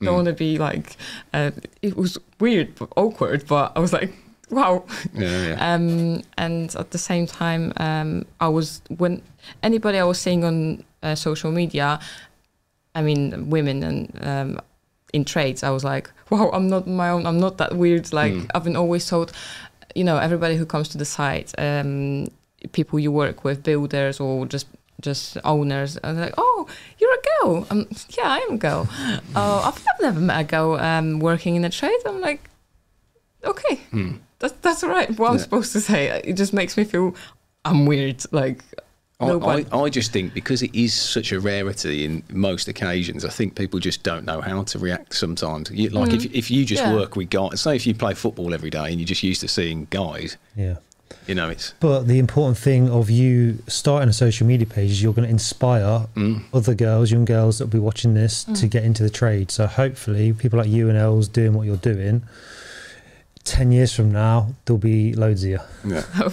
Mm. don't want to be like. Uh, it was weird, but awkward, but I was like, wow. yeah yeah Um, and at the same time, um, I was when anybody I was seeing on uh, social media, I mean, women and um, in trades, I was like, wow, I'm not my own. I'm not that weird. Like Mm. I've been always told, you know, everybody who comes to the site, um, people you work with, builders or just just owners, and they're like, oh, you're a girl. Um, yeah, I am a girl. oh, I've, I've never met a girl um, working in a trade. I'm like, okay, that's that's all right. What I'm Hmm. Supposed to say. It just makes me feel I'm weird. Like I, nobody. I, I just think because it is such a rarity in most occasions, I think people just don't know how to react sometimes. You, like if, if you just Mm. Yeah. work with guys, say if you play football every day and you're just used to seeing guys, Yeah. You know, it's But the important thing of you starting a social media page is you're going to inspire Mm. other girls, young girls that will be watching this to Mm. get into the trade. So hopefully, people like you and Els doing what you're doing, 10 years from now, there'll be loads of you. yeah.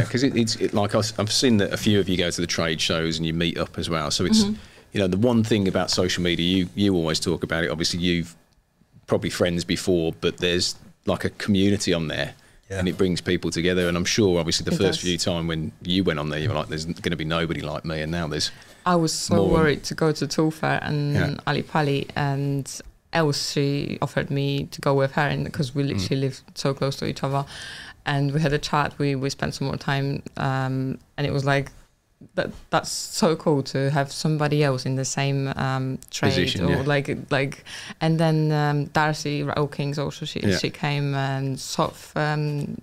because it, it's it, like I, have seen that a few of you go to the trade shows and you meet up as well. So it's Mm-hmm. you know the one thing about social media you you always talk about it. Obviously you've probably friends before, but there's like a community on there. Yeah. And it brings people together, and I'm sure, obviously, the It first does. few time when you went on there, you were like, "There's going to be nobody like me," and now there's I was so worried to go to Tool Fair and Yeah. Ally Pally and else she offered me to go with her and because we Mm. literally live so close to each other and we had a chat we we spent some more time um, and it was like that that's so cool to have somebody else in the same um, trade Position, or yeah. like like and then um, Darcy Raoul Kings also she Yeah. she came and Sof um,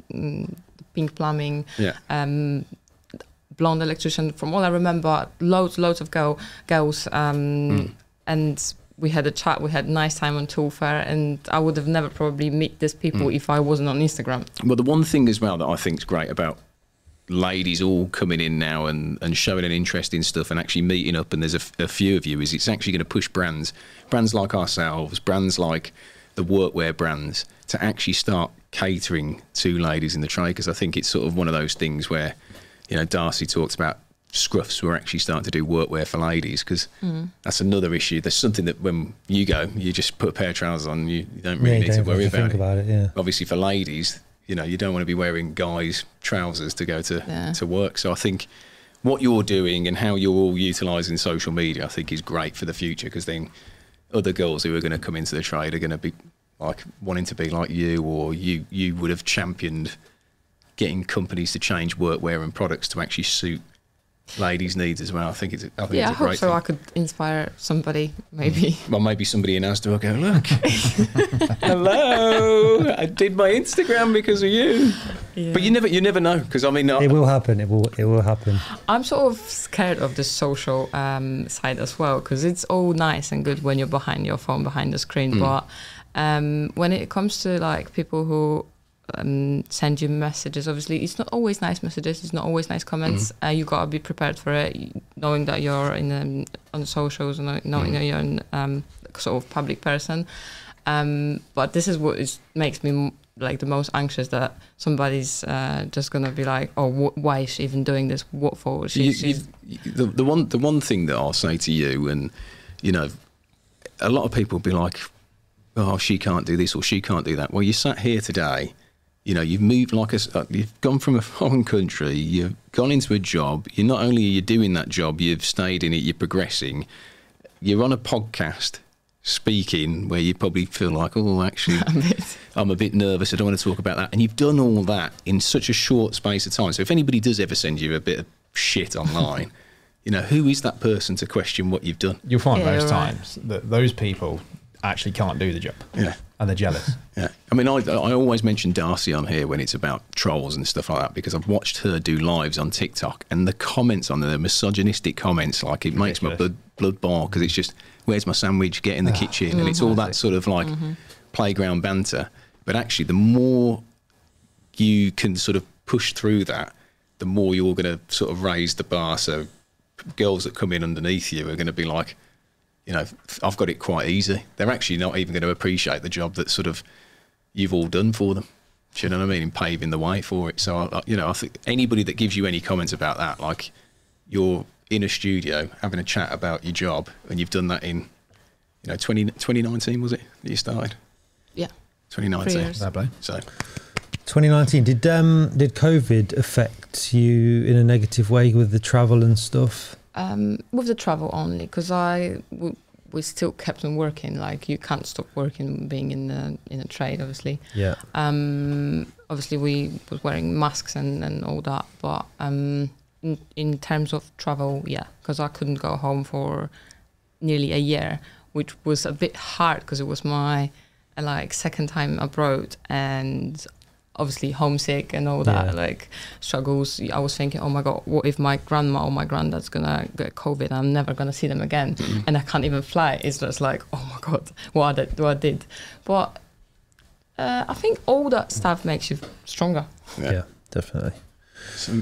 Pink Plumbing yeah, um, blonde electrician. From all I remember, loads, loads of girl, girls, um, Mm. and we had a chat. We had a nice time on tool fair, and I would have never probably meet these people Mm. if I wasn't on Instagram. Well, the one thing as well that I think is great about ladies all coming in now and, and showing an interest in stuff and actually meeting up, and there's a few of you, is it's actually going to push brands, brands like ourselves, brands like the workwear brands, to actually start catering to ladies in the trade. Because I think it's sort of one of those things where, you know, Darcy talks about scruffs were actually starting to do workwear for ladies because mm. that's another issue. There's something that when you go, you just put a pair of trousers on, you, you don't really yeah, you need to don't worry to about think it about it. Yeah. obviously for ladies, you know, you don't want to be wearing guys' trousers to go to Yeah. to work. So I think what you're doing and how you're all utilising social media, I think, is great for the future because then other girls who are going to come into the trade are going to be like wanting to be like you, or you you would have championed getting companies to change workwear and products to actually suit ladies' needs as well. I think it's I think yeah, I it's a hope great so. thing. I could inspire somebody, maybe. Well, maybe somebody in Asda will go, look, hello, I did my Instagram because of you. But you never, you never know, because I mean, I, It will happen. It will. It will happen. I'm sort of scared of the social um, side as well because it's all nice and good when you're behind your phone, behind the screen. Mm. But um, when it comes to like people who um, send you messages. Obviously, it's not always nice messages. It's not always nice comments. Uh, you gotta be prepared for it, knowing that you're in um, on socials and knowing that you're an um, sort of public person. Um, but this is what is, makes me like the most anxious that somebody's uh, just gonna be like, oh, wh- why is she even doing this? What for? She, You- you- the, the one the one thing that I'll say to you, and you know, a lot of people will be like, "Oh, she can't do this or she can't do that." Well, you sat here today. You know, you've moved like a, s- uh, you've gone from a foreign country. You've gone into a job. You're not only are you doing that job, you've stayed in it. You're progressing. You're on a podcast speaking where you probably feel like, oh, actually, I'm a bit nervous. I don't want to talk about that. And you've done all that in such a short space of time. So if anybody does ever send you a bit of shit online, you know, who is that person to question what you've done? You'll find Yeah, most right. times that those people actually can't do the job. Yeah. And they're jealous. Yeah. I mean, I, I always mention Darcy on here when it's about trolls and stuff like that because I've watched her do lives on TikTok and the comments on there, the misogynistic comments, like it makes my blood, blood boil because it's just, where's my sandwich? Get in the ah. kitchen. And oh, it's all that sort of like mm-hmm. playground banter. But actually, the more you can sort of push through that, the more you're going to sort of raise the bar. So girls that come in underneath you are going to be like, you know, I've got it quite easy. They're actually not even going to appreciate the job that sort of you've all done for them. Do you know what I mean? In paving the way for it. So, I, I- you know, I think anybody that gives you any comments about that, like you're in a studio having a chat about your job and you've done that in, you know, 20, 2019, was it that you started? yeah. 2019. Three years. So, 2019. Did um did COVID affect you in a negative way with the travel and stuff? Um, with the travel only, because I w- we still kept on working. Like you can't stop working, being in the in a trade, obviously. Yeah. Um, obviously, we was wearing masks and, and all that, but um, in, in terms of travel, yeah, because I couldn't go home for nearly a year, which was a bit hard because it was my like second time abroad and obviously homesick and all that Yeah. like struggles i was thinking oh my god what if my grandma or my granddad's gonna get covid i'm never gonna see them again and i can't even fly it's just like oh my god what i did, what I did. but uh, i think all that stuff makes you stronger Yeah. Yeah, definitely. so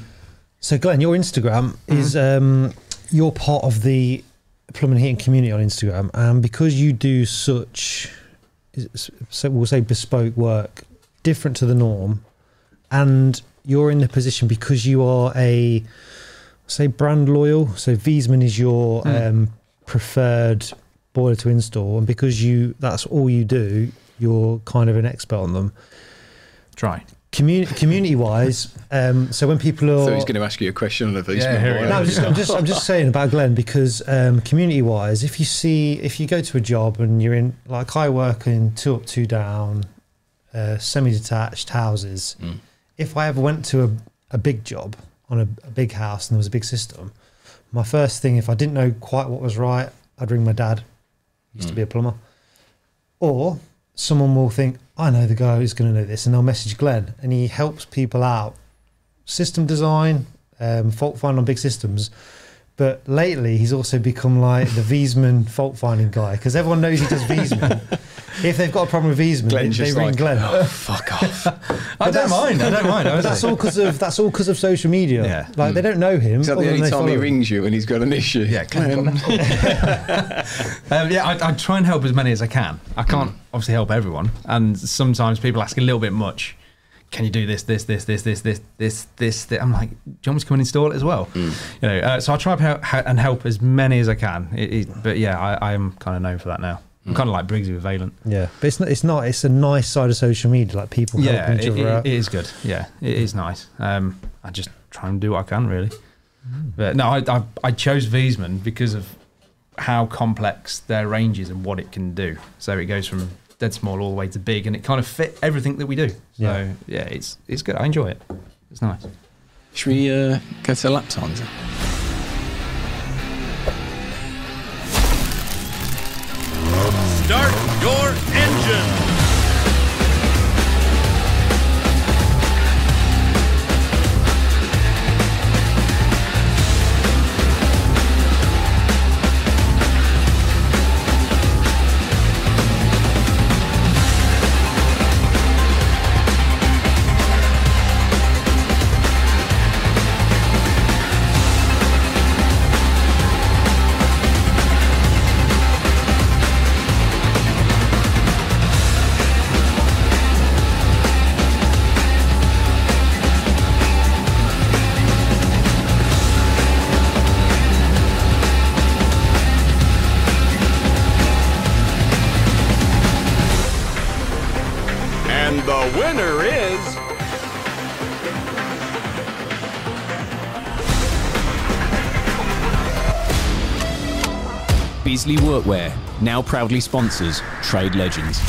So, Glenn, your Instagram is um, you're part of the plumbing heating community on Instagram, and because you do such, so we'll say bespoke work, different to the norm, and you're in the position because you are a say brand loyal. So Viessmann is your um, preferred boiler to install, and because you that's all you do, you're kind of an expert on them. Try. Community community wise, um, so when people are I thought he's going to ask you a question on a Viessmann Yeah, here we boiler. no, I'm just, I'm just, I'm just saying about Glenn because um, community-wise, if you see, if you go to a job and you're in, like I work in two up, two down, uh, semi-detached houses. Mm. If I ever went to a, a big job on a, a big house and there was a big system, my first thing, if I didn't know quite what was right, I'd ring my dad. He used to be a plumber, or someone will think, I know the guy who's going to know this, and they'll message Glenn, and he helps people out system design, um, fault find on big systems. But lately, he's also become like the Viessmann fault finding guy because everyone knows he does Viessmann. if they've got a problem with Viessmann, they, they ring like, Glenn. "Oh, fuck off. I don't mind. I don't mind. But that's all because of that's all because of social media. Yeah. Like they don't know him. Is that the only time he rings you and he's got an issue? Yeah, Glenn. Um, yeah, I, I try and help as many as I can. I can't obviously help everyone, and sometimes people ask a little bit much. Can you do this, this, this, this, this, this, this, this? this? I'm like, do you want me to come and install it as well? You know, uh, so I try and help, as many as I can. It, it, but yeah, I, I am kind of known for that now. I'm kind of like Briggsy with Vaillant. Yeah, but it's not. It's not. It's a nice side of social media, like people Yeah, helping each other it- out. it is good. Yeah, it is nice. Um, I just try and do what I can, really. But no, I, I, I chose Viessmann because of how complex their range is and what it can do. So it goes from dead small all the way to big, and it kind of fit everything that we do. So Yeah. yeah, it's it's good. I enjoy it. It's nice. Should we uh, go to lap times? then? Start your engine. The winner is. Beasley Workwear now proudly sponsors Trade Legends.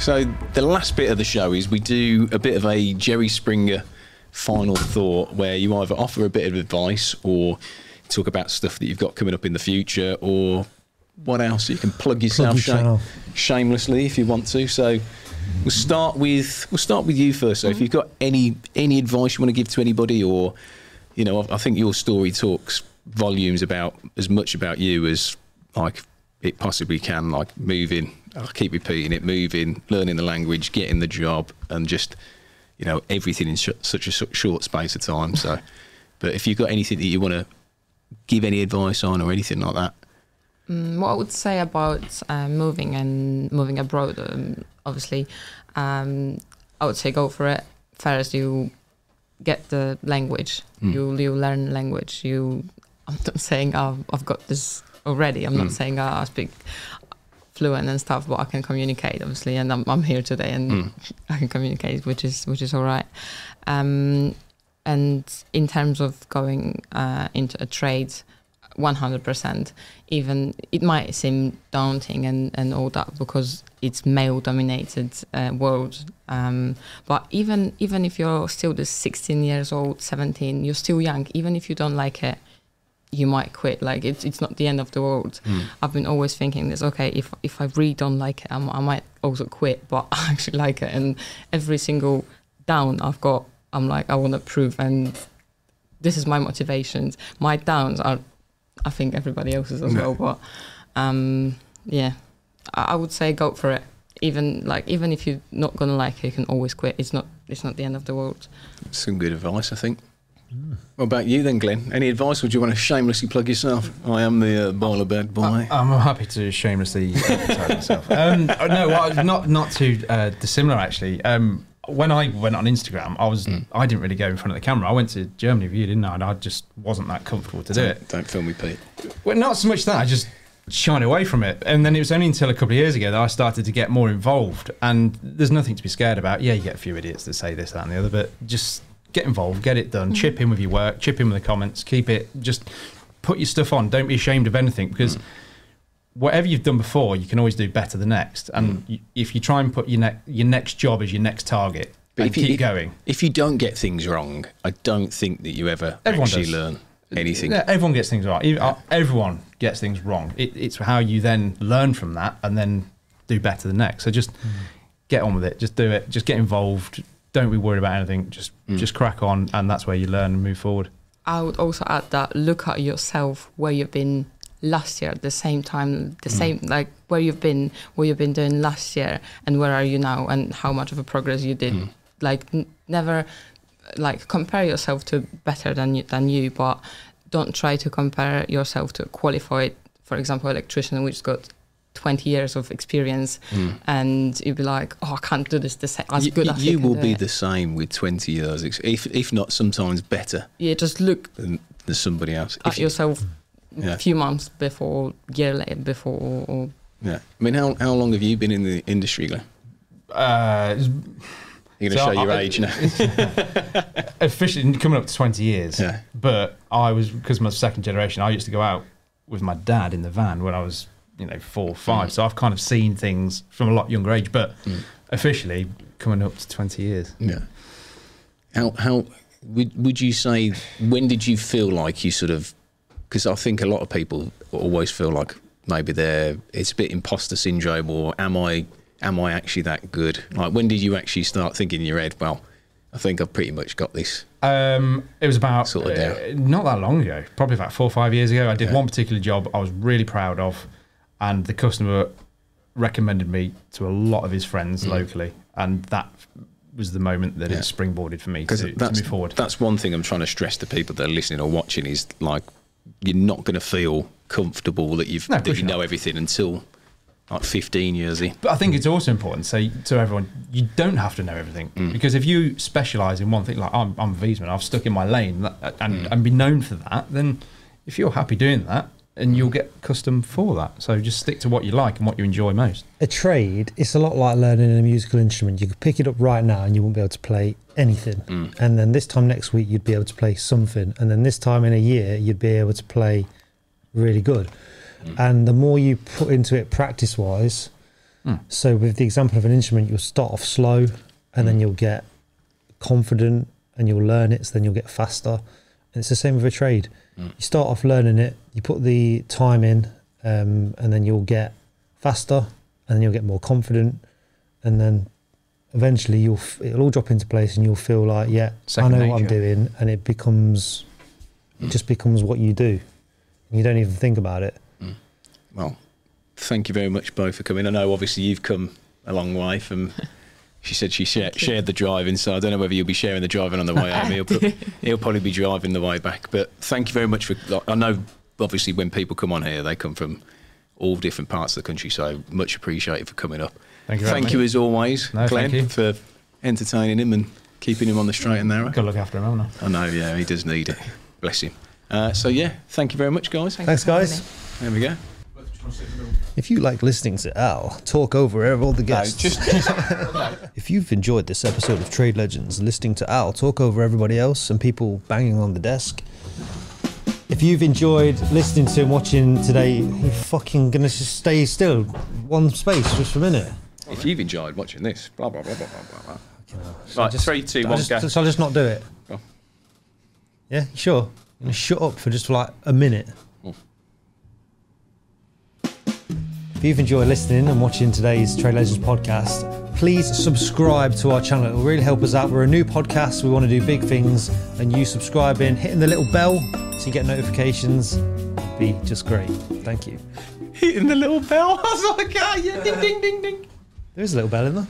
So the last bit of the show is we do a bit of a Jerry Springer final thought where you either offer a bit of advice or talk about stuff that you've got coming up in the future or what else you can plug yourself, yourself. shame- shamelessly if you want to. So we'll start with we'll start with you first. So if mm-hmm. you've got any any advice you want to give to anybody or you know, I I think your story talks volumes about as much about you as like it possibly can. Like moving, I keep repeating it: moving, learning the language, getting the job, and just you know everything in sh- such a short space of time. So, but if you've got anything that you want to give any advice on or anything like that, Mm, what I would say about uh, moving and moving abroad, um, obviously, um, I would say go for it. First, you get the language. You you learn language. You. I'm not saying I've, I've got this already. I'm not saying I speak fluent and stuff, but I can communicate obviously, and I'm, I'm here today and I can communicate, which is which is all right. Um, and in terms of going uh, into a trade, 100%, even it might seem daunting and, and all that because it's male dominated uh, world. Um, but even even if you're still this 16 years old, 17, you're still young. Even if you don't like it, you might quit. Like it's it's not the end of the world. I've been always thinking this. Okay, if if I really don't like it, I'm, I might also quit. But I actually like it, and every single down I've got, I'm like I want to prove, and this is my motivations. My downs are, I think everybody else's as well. But um, yeah, I, I would say go for it. Even like even if you're not gonna like it, you can always quit. It's not it's not the end of the world. some good advice, I think. What about you then, Glenn? Any advice, or do you want to shamelessly plug yourself? I am the uh, boiler bed boy. I'm happy to shamelessly advertise myself. Um, no, well, not not too uh, dissimilar actually. Um, when I went on Instagram, I was I didn't really go in front of the camera. I went to Germany with you, didn't I? And I just wasn't that comfortable to do it. Don't film me, Pete. Well, not so much that I just shied away from it, and then it was only until a couple of years ago that I started to get more involved. And there's nothing to be scared about. Yeah, you get a few idiots that say this, that, and the other, but just get involved, get it done, chip mm. in with your work, chip in with the comments, keep it. Just put your stuff on. Don't be ashamed of anything because. Mm. Whatever you've done before, you can always do better the next. And mm. y if you try and put your, ne- your next job as your next target and if you, keep if- going, If you don't get things wrong, I don't think that you ever Everyone actually does. learn anything. Yeah, everyone gets things right. Even- uh, Everyone gets things wrong. It, it's how you then learn from that and then do better the next. So just get on with it. Just do it. Just get involved. Don't be worried about anything. Just mm. just crack on, and that's where you learn and move forward. I would also add that look at yourself where you've been last year at the same time, the mm. same like where you've been, what you've been doing last year, and where are you now, and how much of a progress you did. Mm. Like n- never, like compare yourself to better than you, than you, but don't try to compare yourself to a qualified, for example, electrician which got. 20 years of experience and you'd be like oh i can't do this the same as You, good you- as you will be it." the same with 20 years, ex- if, if not sometimes better yeah just look than, than somebody else. at If you- yourself Yeah. a few months before, year later before, or, or yeah. I mean, how, how long have you been in the industry, Glenn? Uh, You're going to So show your I- age now. officially coming up to 20 years. Yeah. But I was, because my second generation, I used to go out with my dad in the van when I was, you know, four, or five. So I've kind of seen things from a lot younger age, but officially coming up to 20 years. Yeah. How how would would you say when did you feel like you sort of because I think a lot of people always feel like maybe they're it's a bit imposter syndrome or am I am I actually that good? Like when did you actually start thinking in your head, well, I think I've pretty much got this. Um, it was about Sort of uh, not that long ago, probably about four or five years ago. I did Yeah. one particular job I was really proud of, and the customer recommended me to a lot of his friends locally, and that was the moment that Mm. Yeah. it springboarded for me to, to move forward. that's one thing I'm trying to stress to people that are listening or watching is like you're not going to feel comfortable that you've No, that you you're know everything until like 15 years in. But I think it's also important to say to everyone, you don't have to know everything. Because if you specialise in one thing, like I'm, I'm a Viessmann, I've stuck in my lane and, and be known for that, then if you're happy doing that, and you'll get custom for that. So just stick to what you like and what you enjoy most. A trade, it's a lot like learning a musical instrument. You could pick it up right now and you won't be able to play anything. Mm. And then this time next week, you'd be able to play something. And then this time in a year, you'd be able to play really good. Mm. And the more you put into it practice wise, hmm. so with the example of an instrument, you'll start off slow and then hmm. you'll get confident and you'll learn it, so then you'll get faster. And it's the same with a trade. Mm. You start off learning it, you put the time in, um, and then you'll get faster, and then you'll get more confident, and then eventually you'll f- it'll all drop into place, and you'll feel like, yeah, Second I know what I'm doing, and it becomes, it mm. just becomes what you do. You don't even think about it. Mm. Well, thank you very much both for coming. I know obviously you've come a long way from. She said she share, shared the driving, so I don't know whether you'll be sharing the driving on the way home. He'll, pro- he'll probably be driving the way back. But thank you very much for. like, I know obviously when people come on here, they come from all different parts of the country, so much appreciated for coming up. Thank you very Thank much. you as always, No, Glenn, thank you. for entertaining him and keeping him on the straight and narrow. Got to look after him, haven't I? I know, yeah, he does need it. Bless him. Uh, so yeah, thank you very much, guys. Thanks, guys. There we go. If you like listening to Al talk over all the guests, if you've enjoyed this episode of Trade Legends, listening to Al talk over everybody else and people banging on the desk, if you've enjoyed listening to and watching today, you fucking gonna just stay still, one space just for a minute. If you've enjoyed watching this, blah blah blah blah blah blah. I Right, three, two, I'll one, just, go. Shall I just not do it? Go. Yeah, sure. I'm gonna shut up for just like a minute. If you've enjoyed listening and watching today's Trade Legends podcast, please subscribe to our channel. It will really help us out. We're a new podcast. We want to do big things, and you subscribing, hitting the little bell so you get notifications, be just great. Thank you. Hitting the little bell. I was like, ah, yeah, ding ding ding ding. There is a little bell in there.